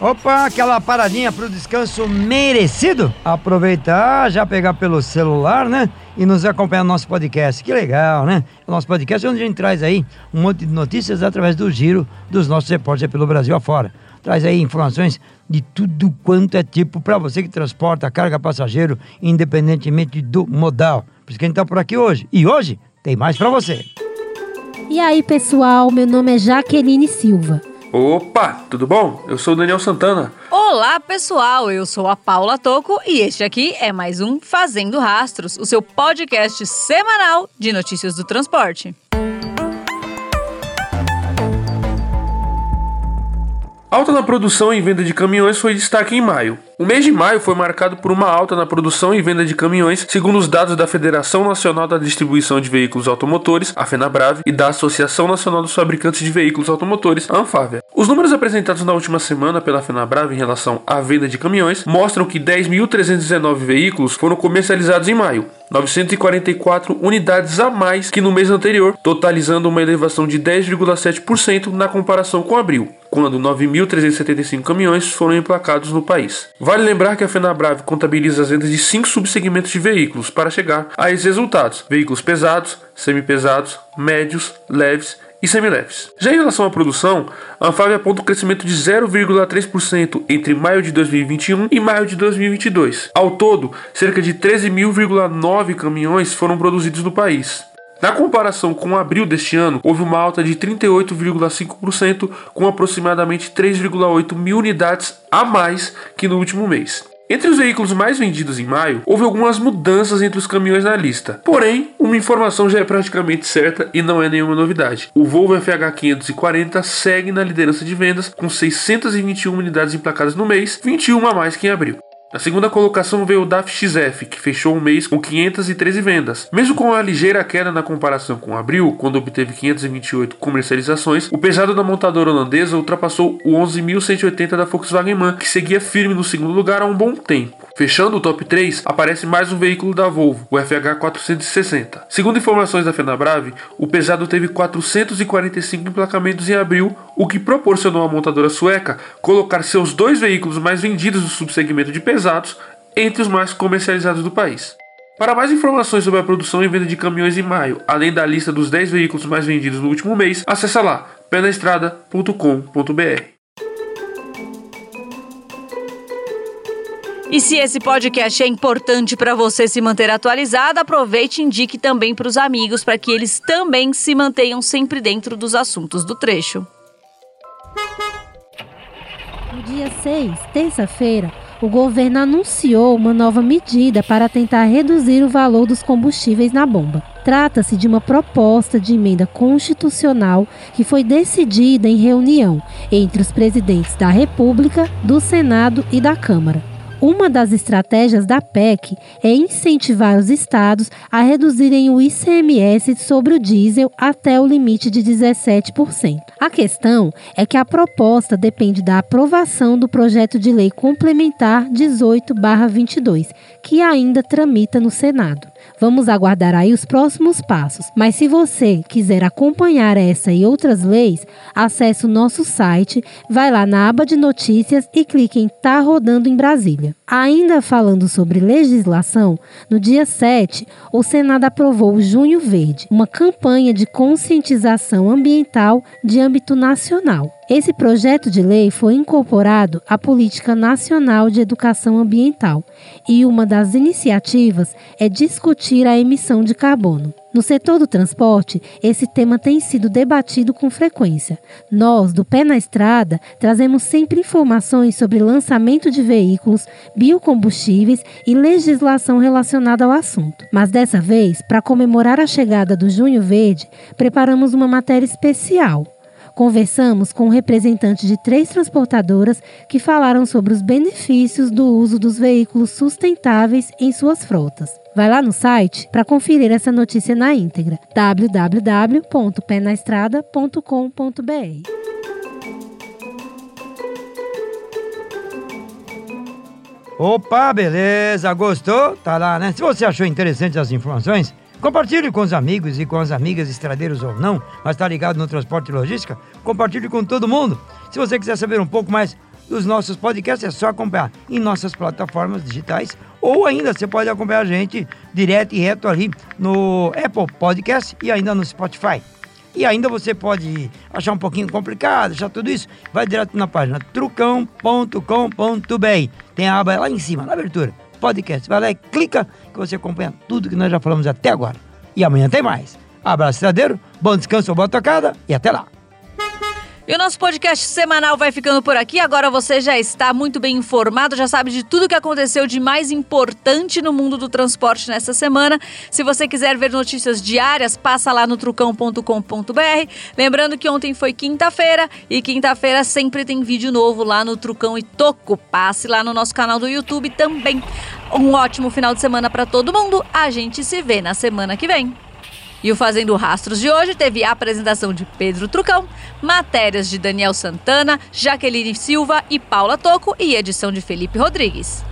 Opa, aquela paradinha pro descanso merecido? Aproveitar, já pegar pelo celular, né? E nos acompanhar no nosso podcast. Que legal, né? O nosso podcast é onde a gente traz aí um monte de notícias através do giro dos nossos repórteres pelo Brasil afora. Traz aí informações de tudo quanto é tipo para você que transporta carga passageiro, independentemente do modal. Por isso que a gente tá por aqui hoje. E hoje tem mais para você. E aí, pessoal, meu nome é Jaqueline Silva. Opa, tudo bom? Eu sou o Daniel Santana. Olá, pessoal. Eu sou a Paula Toco e este aqui é mais um Fazendo Rastros, o seu podcast semanal de notícias do transporte. Alta na produção e venda de caminhões foi destaque em maio. O mês de maio foi marcado por uma alta na produção e venda de caminhões, segundo os dados da Federação Nacional da Distribuição de Veículos Automotores, a FenaBrave, e da Associação Nacional dos Fabricantes de Veículos Automotores, a Anfávia. Os números apresentados na última semana pela FenaBrave em relação à venda de caminhões mostram que 10.319 veículos foram comercializados em maio, 944 unidades a mais que no mês anterior, totalizando uma elevação de 10,7% na comparação com abril, quando 9.375 caminhões foram emplacados no país. Vale lembrar que a FenaBrave contabiliza as vendas de cinco subsegmentos de veículos para chegar a esses resultados: veículos pesados, semipesados, médios, leves e semileves. Já em relação à produção, a Anfávia aponta um crescimento de 0,3% entre maio de 2021 e maio de 2022. Ao todo, cerca de 13.009 caminhões foram produzidos no país. Na comparação com abril deste ano, houve uma alta de 38,5%, com aproximadamente 3,8 mil unidades a mais que no último mês. Entre os veículos mais vendidos em maio, houve algumas mudanças entre os caminhões na lista. Porém, uma informação já é praticamente certa e não é nenhuma novidade. O Volvo FH 540 segue na liderança de vendas com 621 unidades emplacadas no mês, 21 a mais que em abril. Na segunda colocação veio o DAF XF, que fechou o mês com 513 vendas. Mesmo com a ligeira queda na comparação com abril, quando obteve 528 comercializações, o pesado da montadora holandesa ultrapassou o 11.180 da Volkswagen Man, que seguia firme no segundo lugar há um bom tempo. Fechando o top 3, aparece mais um veículo da Volvo, o FH 460. Segundo informações da FenaBrave, o pesado teve 445 emplacamentos em abril, o que proporcionou à montadora sueca colocar seus dois veículos mais vendidos no subsegmento de pesados entre os mais comercializados do país. Para mais informações sobre a produção e venda de caminhões em maio, além da lista dos 10 veículos mais vendidos no último mês, acesse lá penaestrada.com.br. E se esse podcast é importante para você se manter atualizado, aproveite e indique também para os amigos para que eles também se mantenham sempre dentro dos assuntos do trecho. No dia 6, terça-feira, o governo anunciou uma nova medida para tentar reduzir o valor dos combustíveis na bomba. Trata-se de uma proposta de emenda constitucional que foi decidida em reunião entre os presidentes da República, do Senado e da Câmara. Uma das estratégias da PEC é incentivar os estados a reduzirem o ICMS sobre o diesel até o limite de 17%. A questão é que a proposta depende da aprovação do projeto de lei complementar 18/22, que ainda tramita no Senado. Vamos aguardar aí os próximos passos. Mas se você quiser acompanhar essa e outras leis, acesse o nosso site, vai lá na aba de notícias e clique em Tá rodando em Brasília. Ainda falando sobre legislação, no dia 7, o Senado aprovou o Junho Verde, uma campanha de conscientização ambiental de âmbito nacional. Esse projeto de lei foi incorporado à Política Nacional de Educação Ambiental e uma das iniciativas é discutir a emissão de carbono. No setor do transporte, esse tema tem sido debatido com frequência. Nós, do Pé na Estrada, trazemos sempre informações sobre lançamento de veículos, biocombustíveis e legislação relacionada ao assunto. Mas dessa vez, para comemorar a chegada do Junho Verde, preparamos uma matéria especial. Conversamos com representantes de três transportadoras que falaram sobre os benefícios do uso dos veículos sustentáveis em suas frotas. Vai lá no site para conferir essa notícia na íntegra: www.penaestrada.com.br. Opa, beleza, gostou? Tá lá, né? Se você achou interessante as informações, compartilhe com os amigos e com as amigas, estradeiros ou não, mas tá ligado no transporte e logística, compartilhe com todo mundo. Se você quiser saber um pouco mais dos nossos podcasts, é só acompanhar em nossas plataformas digitais ou ainda você pode acompanhar a gente direto e reto ali no Apple Podcast e ainda no Spotify. E ainda você pode achar um pouquinho complicado, achar tudo isso, vai direto na página trucão.com.br. Tem a aba lá em cima, na abertura, podcast. Vai lá e clica que você acompanha tudo que nós já falamos até agora. E amanhã tem mais. Abraço, cidadero, bom descanso, boa tocada e até lá. E o nosso podcast semanal vai ficando por aqui. Agora você já está muito bem informado, já sabe de tudo que aconteceu de mais importante no mundo do transporte nessa semana. Se você quiser ver notícias diárias, passa lá no trucão.com.br. Lembrando que ontem foi quinta-feira e quinta-feira sempre tem vídeo novo lá no Trucão e Toco. Passe lá no nosso canal do YouTube também. Um ótimo final de semana para todo mundo. A gente se vê na semana que vem. E o Fazendo Rastros de hoje teve a apresentação de Pedro Trucão, matérias de Daniel Santana, Jaqueline Silva e Paula Toco e edição de Felipe Rodrigues.